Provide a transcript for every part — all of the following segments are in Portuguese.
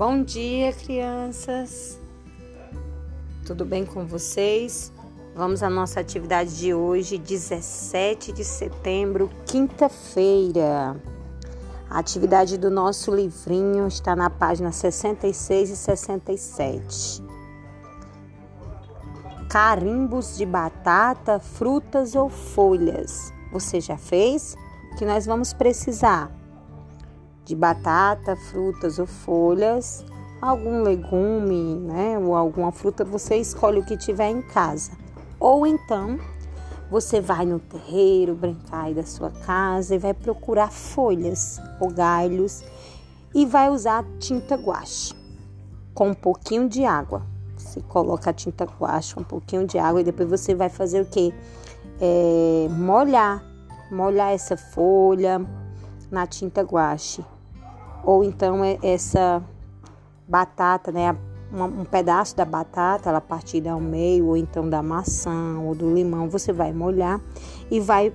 Bom dia, crianças. Tudo bem com vocês? Vamos à nossa atividade de hoje, 17 de setembro, quinta-feira. A atividade do nosso livrinho está na página 66 e 67. Carimbos de batata, frutas ou folhas. Você já fez? O que nós vamos precisar? De batata, frutas ou folhas, algum legume, né, ou alguma fruta, você escolhe o que tiver em casa. Ou então, você vai no terreiro brincar aí da sua casa e vai procurar folhas ou galhos e vai usar tinta guache com um pouquinho de água. Você coloca a tinta guache, um pouquinho de água e depois você vai fazer o que? É, molhar, molhar essa folha na tinta guache ou então é essa batata, né? Um, pedaço da batata, ela partida ao meio, ou então da maçã ou do limão, você vai molhar e vai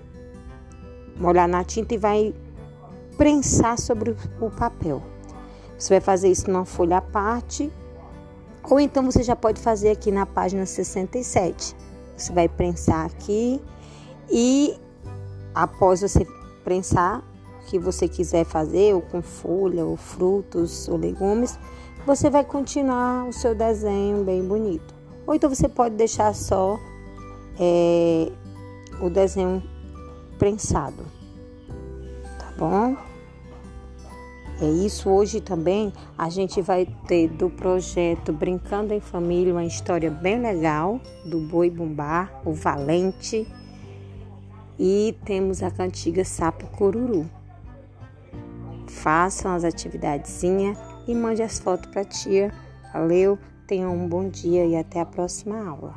molhar na tinta e vai prensar sobre o papel. Você vai fazer isso numa folha à parte, ou então você já pode fazer aqui na página 67. Você vai prensar aqui e após você prensar, que você quiser fazer, ou com folha, ou frutos, ou legumes, você vai continuar o seu desenho bem bonito. Ou então você pode deixar só é, o desenho prensado, tá bom? É isso. Hoje também a gente vai ter do projeto Brincando em Família uma história bem legal do Boi Bumbá, o Valente. E temos a cantiga Sapo Cururu façam as atividadezinhas e mande as fotos para tia. Valeu, tenham um bom dia e até a próxima aula.